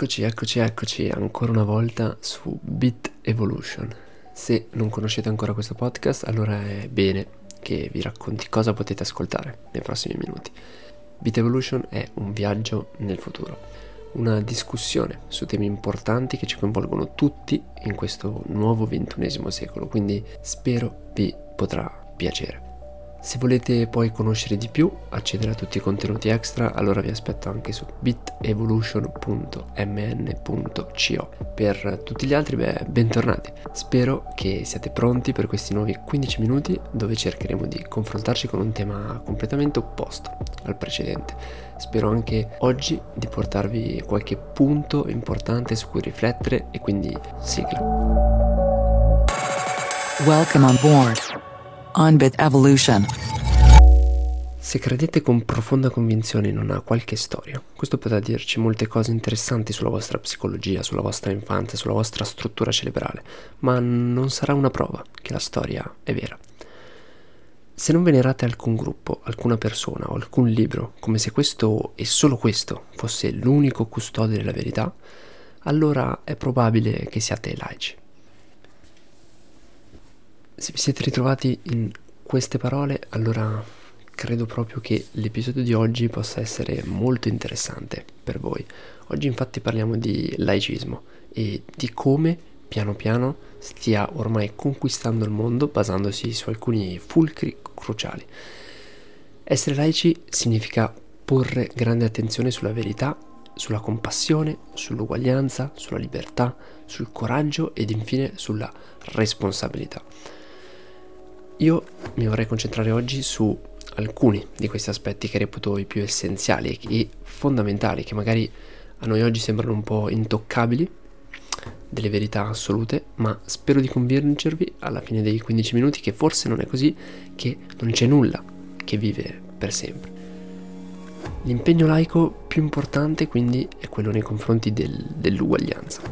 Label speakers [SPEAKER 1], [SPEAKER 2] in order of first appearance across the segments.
[SPEAKER 1] Eccoci, eccoci, eccoci ancora una volta su Bit Evolution. Se non conoscete ancora questo podcast, allora è bene che vi racconti cosa potete ascoltare nei prossimi minuti. Bit Evolution è un viaggio nel futuro, una discussione su temi importanti che ci coinvolgono tutti in questo nuovo ventunesimo secolo, quindi spero vi potrà piacere. Se volete poi conoscere di più, accedere a tutti i contenuti extra, allora vi aspetto anche su bitevolution.mn.co. Per tutti gli altri, beh, bentornati. Spero che siate pronti per questi nuovi 15 minuti dove cercheremo di confrontarci con un tema completamente opposto al precedente. Spero anche oggi di portarvi qualche punto importante su cui riflettere e quindi sigla.
[SPEAKER 2] Welcome on board on Bit Evolution.
[SPEAKER 1] Se credete con profonda convinzione in una qualche storia, questo potrà dirci molte cose interessanti sulla vostra psicologia, sulla vostra infanzia, sulla vostra struttura cerebrale, ma non sarà una prova che la storia è vera. Se non venerate alcun gruppo, alcuna persona o alcun libro, come se questo e solo questo fosse l'unico custode della verità, allora è probabile che siate laici. Se vi siete ritrovati in queste parole, allora credo proprio che l'episodio di oggi possa essere molto interessante per voi. Oggi infatti parliamo di laicismo e di come piano piano stia ormai conquistando il mondo basandosi su alcuni fulcri cruciali. Essere laici significa porre grande attenzione sulla verità, sulla compassione, sull'uguaglianza, sulla libertà, sul coraggio ed infine sulla responsabilità. Io mi vorrei concentrare oggi su alcuni di questi aspetti che reputo i più essenziali e fondamentali, che magari a noi oggi sembrano un po' intoccabili, delle verità assolute, ma spero di convincervi alla fine dei 15 minuti che forse non è così, che non c'è nulla che vive per sempre. L'impegno laico più importante quindi è quello nei confronti del, dell'uguaglianza.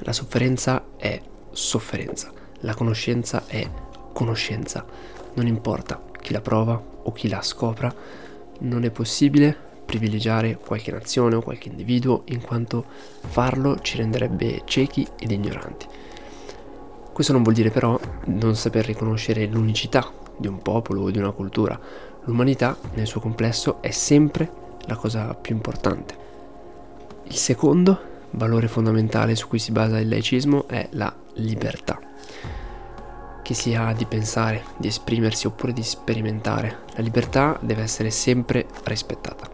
[SPEAKER 1] La sofferenza è sofferenza, la conoscenza è conoscenza, non importa chi la prova o chi la scopra, non è possibile privilegiare qualche nazione o qualche individuo in quanto farlo ci renderebbe ciechi ed ignoranti. Questo non vuol dire però non saper riconoscere l'unicità di un popolo o di una cultura. L'umanità nel suo complesso è sempre la cosa più importante. Il secondo valore fondamentale su cui si basa il laicismo è la libertà che si ha di pensare, di esprimersi oppure di sperimentare. La libertà deve essere sempre rispettata.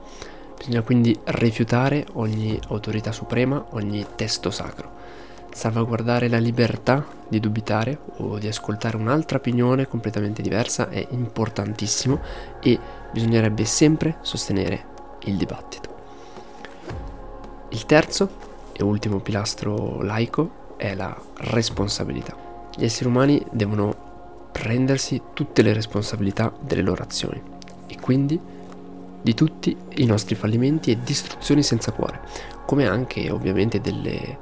[SPEAKER 1] Bisogna quindi rifiutare ogni autorità suprema, ogni testo sacro. Salvaguardare la libertà di dubitare o di ascoltare un'altra opinione completamente diversa è importantissimo e bisognerebbe sempre sostenere il dibattito. Il terzo e ultimo pilastro laico è la responsabilità. Gli esseri umani devono prendersi tutte le responsabilità delle loro azioni e quindi di tutti i nostri fallimenti e distruzioni senza cuore, come anche ovviamente delle,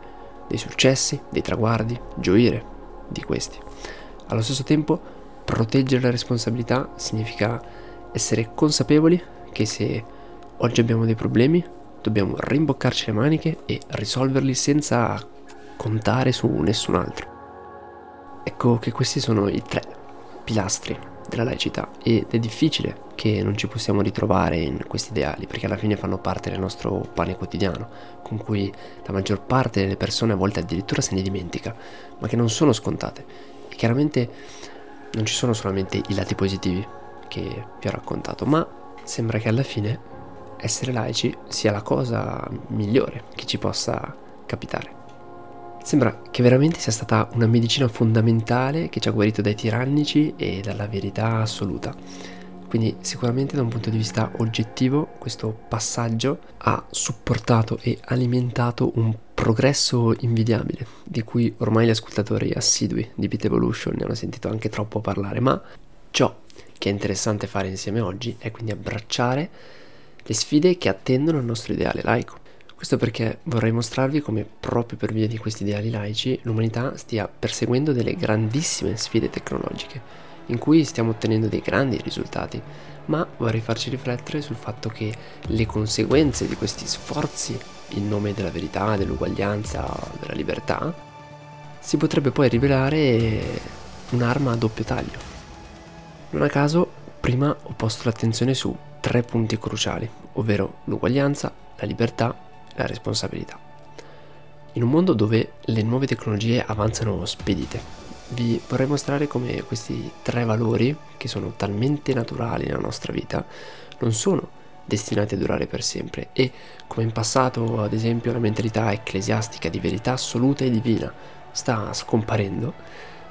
[SPEAKER 1] dei successi, dei traguardi, gioire di questi. Allo stesso tempo, proteggere la responsabilità significa essere consapevoli che se oggi abbiamo dei problemi, dobbiamo rimboccarci le maniche e risolverli senza contare su nessun altro. Ecco che questi sono i tre pilastri della laicità ed è difficile che non ci possiamo ritrovare in questi ideali perché alla fine fanno parte del nostro pane quotidiano con cui la maggior parte delle persone a volte addirittura se ne dimentica ma che non sono scontate. E chiaramente non ci sono solamente i lati positivi che vi ho raccontato ma sembra che alla fine essere laici sia la cosa migliore che ci possa capitare Sembra che veramente sia stata una medicina fondamentale che ci ha guarito dai tirannici e dalla verità assoluta. Quindi sicuramente da un punto di vista oggettivo questo passaggio ha supportato e alimentato un progresso invidiabile, di cui ormai gli ascoltatori assidui di Beat Evolution ne hanno sentito anche troppo parlare, ma ciò che è interessante fare insieme oggi è quindi abbracciare le sfide che attendono il nostro ideale laico. Questo perché vorrei mostrarvi come proprio per via di questi ideali laici l'umanità stia perseguendo delle grandissime sfide tecnologiche in cui stiamo ottenendo dei grandi risultati, ma vorrei farci riflettere sul fatto che le conseguenze di questi sforzi in nome della verità, dell'uguaglianza, della libertà, si potrebbe poi rivelare un'arma a doppio taglio. Non a caso, prima ho posto l'attenzione su tre punti cruciali, ovvero l'uguaglianza, la libertà la responsabilità. In un mondo dove le nuove tecnologie avanzano spedite, vi vorrei mostrare come questi tre valori, che sono talmente naturali nella nostra vita, non sono destinati a durare per sempre e come in passato ad esempio la mentalità ecclesiastica di verità assoluta e divina sta scomparendo,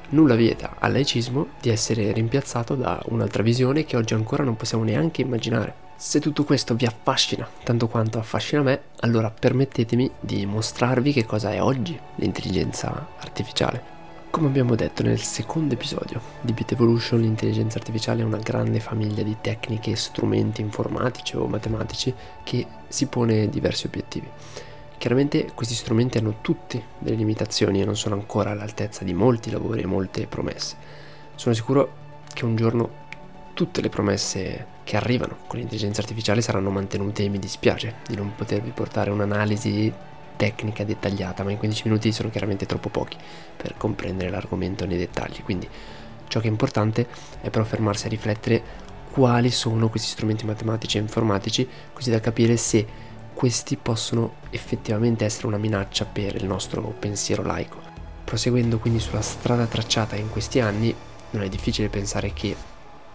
[SPEAKER 1] nulla vieta al laicismo di essere rimpiazzato da un'altra visione che oggi ancora non possiamo neanche immaginare. Se tutto questo vi affascina tanto quanto affascina me, allora permettetemi di mostrarvi che cosa è oggi l'intelligenza artificiale. Come abbiamo detto nel secondo episodio di Bit Evolution, l'intelligenza artificiale è una grande famiglia di tecniche e strumenti informatici o matematici che si pone diversi obiettivi. Chiaramente questi strumenti hanno tutti delle limitazioni e non sono ancora all'altezza di molti lavori e molte promesse. Sono sicuro che un giorno tutte le promesse che arrivano con l'intelligenza artificiale saranno mantenute e mi dispiace di non potervi portare un'analisi tecnica dettagliata, ma in 15 minuti sono chiaramente troppo pochi per comprendere l'argomento nei dettagli. Quindi ciò che è importante è però fermarsi a riflettere quali sono questi strumenti matematici e informatici, così da capire se questi possono effettivamente essere una minaccia per il nostro pensiero laico. Proseguendo quindi sulla strada tracciata in questi anni, non è difficile pensare che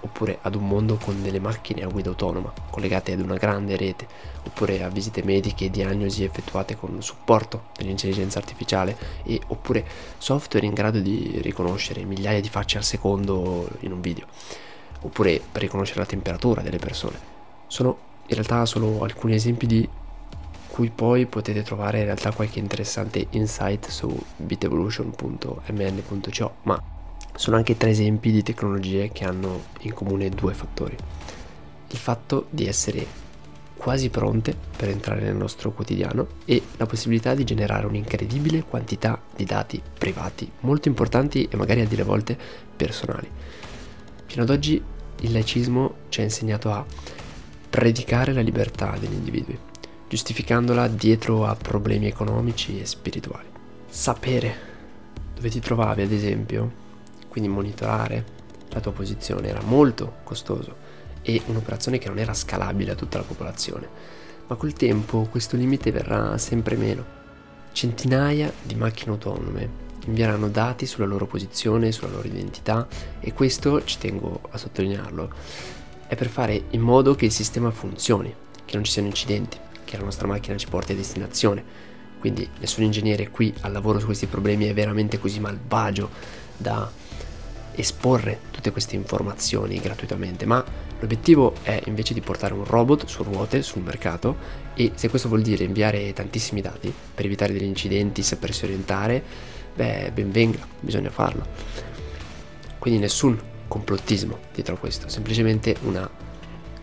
[SPEAKER 1] oppure ad un mondo con delle macchine a guida autonoma collegate ad una grande rete, oppure a visite mediche e diagnosi effettuate con supporto dell'intelligenza artificiale e oppure software in grado di riconoscere migliaia di facce al secondo in un video, oppure per riconoscere la temperatura delle persone. Sono in realtà solo alcuni esempi di cui poi potete trovare in realtà qualche interessante insight su bitevolution.mn.co, ma sono anche tre esempi di tecnologie che hanno in comune due fattori. Il fatto di essere quasi pronte per entrare nel nostro quotidiano e la possibilità di generare un'incredibile quantità di dati privati, molto importanti e magari a dire volte personali. Fino ad oggi il laicismo ci ha insegnato a predicare la libertà degli individui, giustificandola dietro a problemi economici e spirituali. Sapere dove ti trovavi, ad esempio, quindi monitorare la tua posizione era molto costoso e un'operazione che non era scalabile a tutta la popolazione. Ma col tempo questo limite verrà sempre meno. Centinaia di macchine autonome invieranno dati sulla loro posizione, sulla loro identità e questo, ci tengo a sottolinearlo, è per fare in modo che il sistema funzioni, che non ci siano incidenti, che la nostra macchina ci porti a destinazione. Quindi nessun ingegnere qui al lavoro su questi problemi è veramente così malvagio da esporre tutte queste informazioni gratuitamente, ma l'obiettivo è invece di portare un robot su ruote sul mercato e se questo vuol dire inviare tantissimi dati per evitare degli incidenti, sapersi orientare, beh, ben venga, bisogna farlo. Quindi nessun complottismo dietro a questo, semplicemente una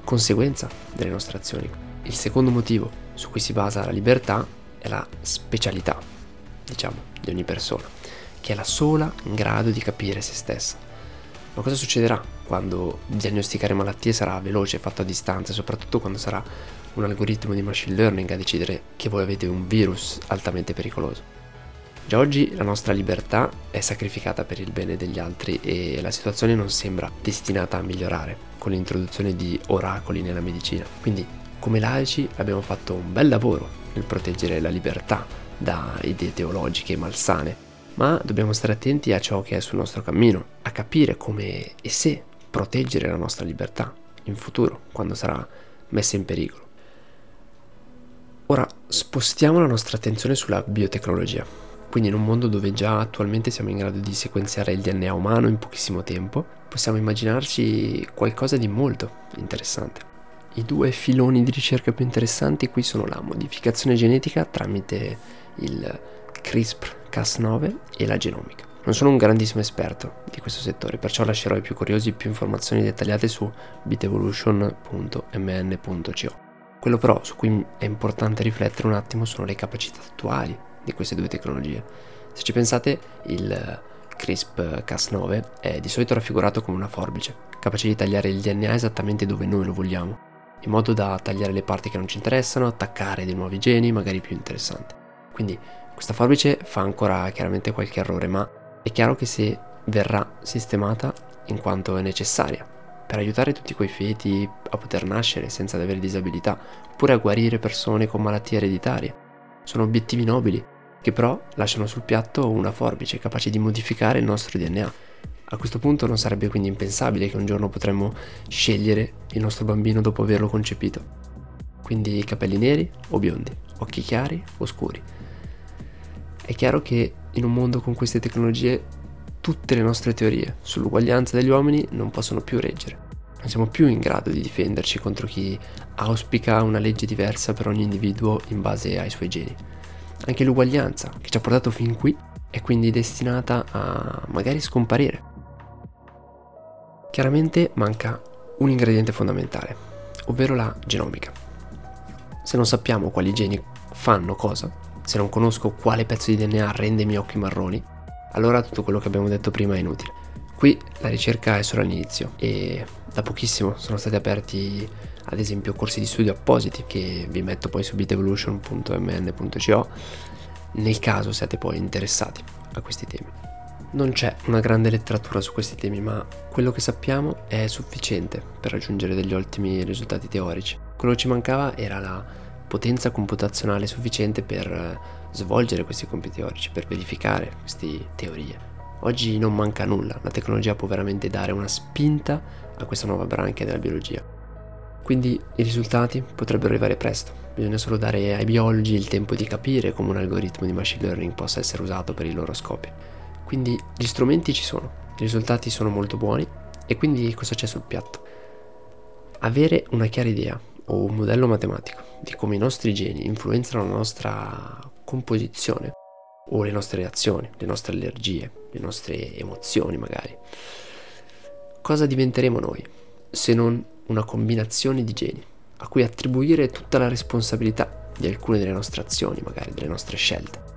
[SPEAKER 1] conseguenza delle nostre azioni. Il secondo motivo su cui si basa la libertà è la specialità, diciamo, di ogni persona che è la sola in grado di capire se stessa. Ma cosa succederà quando diagnosticare malattie sarà veloce, fatto a distanza, soprattutto quando sarà un algoritmo di machine learning a decidere che voi avete un virus altamente pericoloso? Già oggi la nostra libertà è sacrificata per il bene degli altri e la situazione non sembra destinata a migliorare con l'introduzione di oracoli nella medicina. Quindi, come laici, abbiamo fatto un bel lavoro nel proteggere la libertà da idee teologiche malsane ma dobbiamo stare attenti a ciò che è sul nostro cammino, a capire come e se proteggere la nostra libertà in futuro, quando sarà messa in pericolo. Ora spostiamo la nostra attenzione sulla biotecnologia. Quindi in un mondo dove già attualmente siamo in grado di sequenziare il DNA umano in pochissimo tempo, possiamo immaginarci qualcosa di molto interessante. I due filoni di ricerca più interessanti qui sono la modificazione genetica tramite il CRISPR-Cas9 e la genomica. Non sono un grandissimo esperto di questo settore, perciò lascerò ai più curiosi più informazioni dettagliate su bitevolution.mn.co. Quello però su cui è importante riflettere un attimo sono le capacità attuali di queste due tecnologie. Se ci pensate, il CRISP-Cas9 è di solito raffigurato come una forbice, capace di tagliare il DNA esattamente dove noi lo vogliamo, in modo da tagliare le parti che non ci interessano, attaccare dei nuovi geni magari più interessanti. Quindi questa forbice fa ancora chiaramente qualche errore, ma è chiaro che se verrà sistemata in quanto è necessaria per aiutare tutti quei feti a poter nascere senza avere disabilità, oppure a guarire persone con malattie ereditarie. Sono obiettivi nobili, che però lasciano sul piatto una forbice capace di modificare il nostro DNA. A questo punto non sarebbe quindi impensabile che un giorno potremmo scegliere il nostro bambino dopo averlo concepito. Quindi capelli neri o biondi, occhi chiari o scuri. È chiaro che in un mondo con queste tecnologie tutte le nostre teorie sull'uguaglianza degli uomini non possono più reggere. Non siamo più in grado di difenderci contro chi auspica una legge diversa per ogni individuo in base ai suoi geni. Anche l'uguaglianza, che ci ha portato fin qui, è quindi destinata a magari scomparire. Chiaramente manca un ingrediente fondamentale, ovvero la genomica. Se non sappiamo quali geni fanno cosa, se non conosco quale pezzo di DNA rende i miei occhi marroni, allora tutto quello che abbiamo detto prima è inutile. Qui la ricerca è solo all'inizio e da pochissimo sono stati aperti ad esempio corsi di studio appositi che vi metto poi su bitevolution.mn.co nel caso siate poi interessati a questi temi. Non c'è una grande letteratura su questi temi, ma quello che sappiamo è sufficiente per raggiungere degli ottimi risultati teorici. Quello che ci mancava era la potenza computazionale sufficiente per svolgere questi compiti teorici, per verificare queste teorie. Oggi non manca nulla, la tecnologia può veramente dare una spinta a questa nuova branca della biologia. Quindi i risultati potrebbero arrivare presto, bisogna solo dare ai biologi il tempo di capire come un algoritmo di machine learning possa essere usato per i loro scopi. Quindi gli strumenti ci sono, i risultati sono molto buoni e quindi cosa c'è sul piatto? Avere una chiara idea o un modello matematico di come i nostri geni influenzano la nostra composizione o le nostre reazioni, le nostre allergie, le nostre emozioni magari. Cosa diventeremo noi se non una combinazione di geni a cui attribuire tutta la responsabilità di alcune delle nostre azioni, magari delle nostre scelte?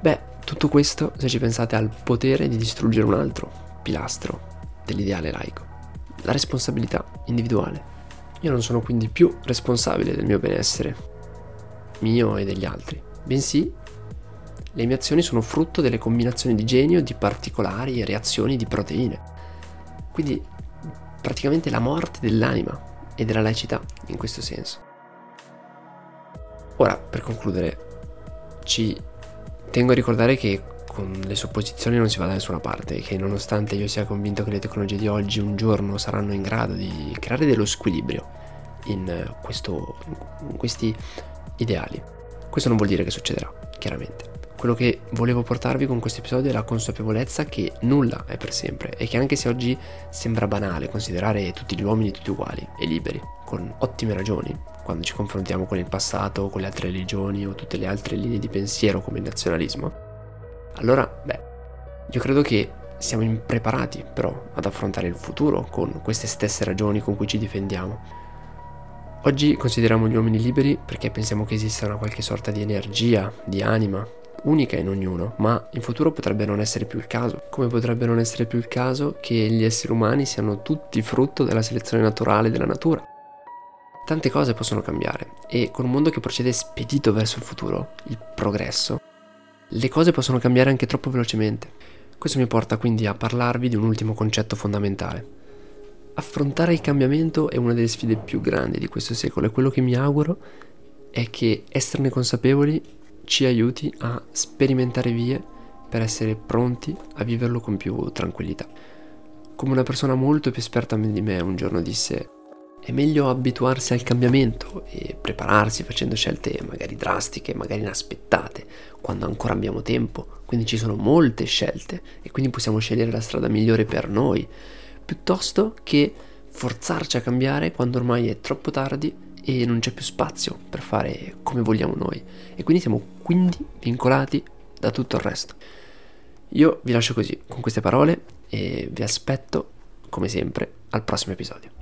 [SPEAKER 1] Beh, tutto questo se ci pensate al potere di distruggere un altro pilastro dell'ideale laico, la responsabilità individuale. Io non sono quindi più responsabile del mio benessere, mio e degli altri, bensì le mie azioni sono frutto delle combinazioni di geni o di particolari reazioni di proteine. Quindi praticamente la morte dell'anima e della laicità in questo senso. Ora, per concludere, ci tengo a ricordare che con le supposizioni non si va da nessuna parte, che nonostante io sia convinto che le tecnologie di oggi un giorno saranno in grado di creare dello squilibrio in, questo, in questi ideali, questo non vuol dire che succederà, chiaramente. Quello che volevo portarvi con questo episodio è la consapevolezza che nulla è per sempre e che anche se oggi sembra banale considerare tutti gli uomini tutti uguali e liberi, con ottime ragioni, quando ci confrontiamo con il passato, con le altre religioni o tutte le altre linee di pensiero come il nazionalismo, allora, beh, io credo che siamo impreparati però ad affrontare il futuro con queste stesse ragioni con cui ci difendiamo Oggi consideriamo gli uomini liberi perché pensiamo che esista una qualche sorta di energia, di anima, unica in ognuno, ma in futuro potrebbe non essere più il caso, come potrebbe non essere più il caso che gli esseri umani siano tutti frutto della selezione naturale della natura. Tante cose possono cambiare e con un mondo che procede spedito verso il futuro, il progresso, le cose possono cambiare anche troppo velocemente. Questo mi porta quindi a parlarvi di un ultimo concetto fondamentale, affrontare il cambiamento è una delle sfide più grandi di questo secolo e quello che mi auguro è che esserne consapevoli ci aiuti a sperimentare vie per essere pronti a viverlo con più tranquillità. Come una persona molto più esperta di me un giorno disse, è meglio abituarsi al cambiamento e prepararsi facendo scelte magari drastiche, magari inaspettate, quando ancora abbiamo tempo, quindi ci sono molte scelte e quindi possiamo scegliere la strada migliore per noi piuttosto che forzarci a cambiare quando ormai è troppo tardi e non c'è più spazio per fare come vogliamo noi e quindi siamo quindi vincolati da tutto il resto. Io vi lascio così con queste parole e vi aspetto come sempre al prossimo episodio.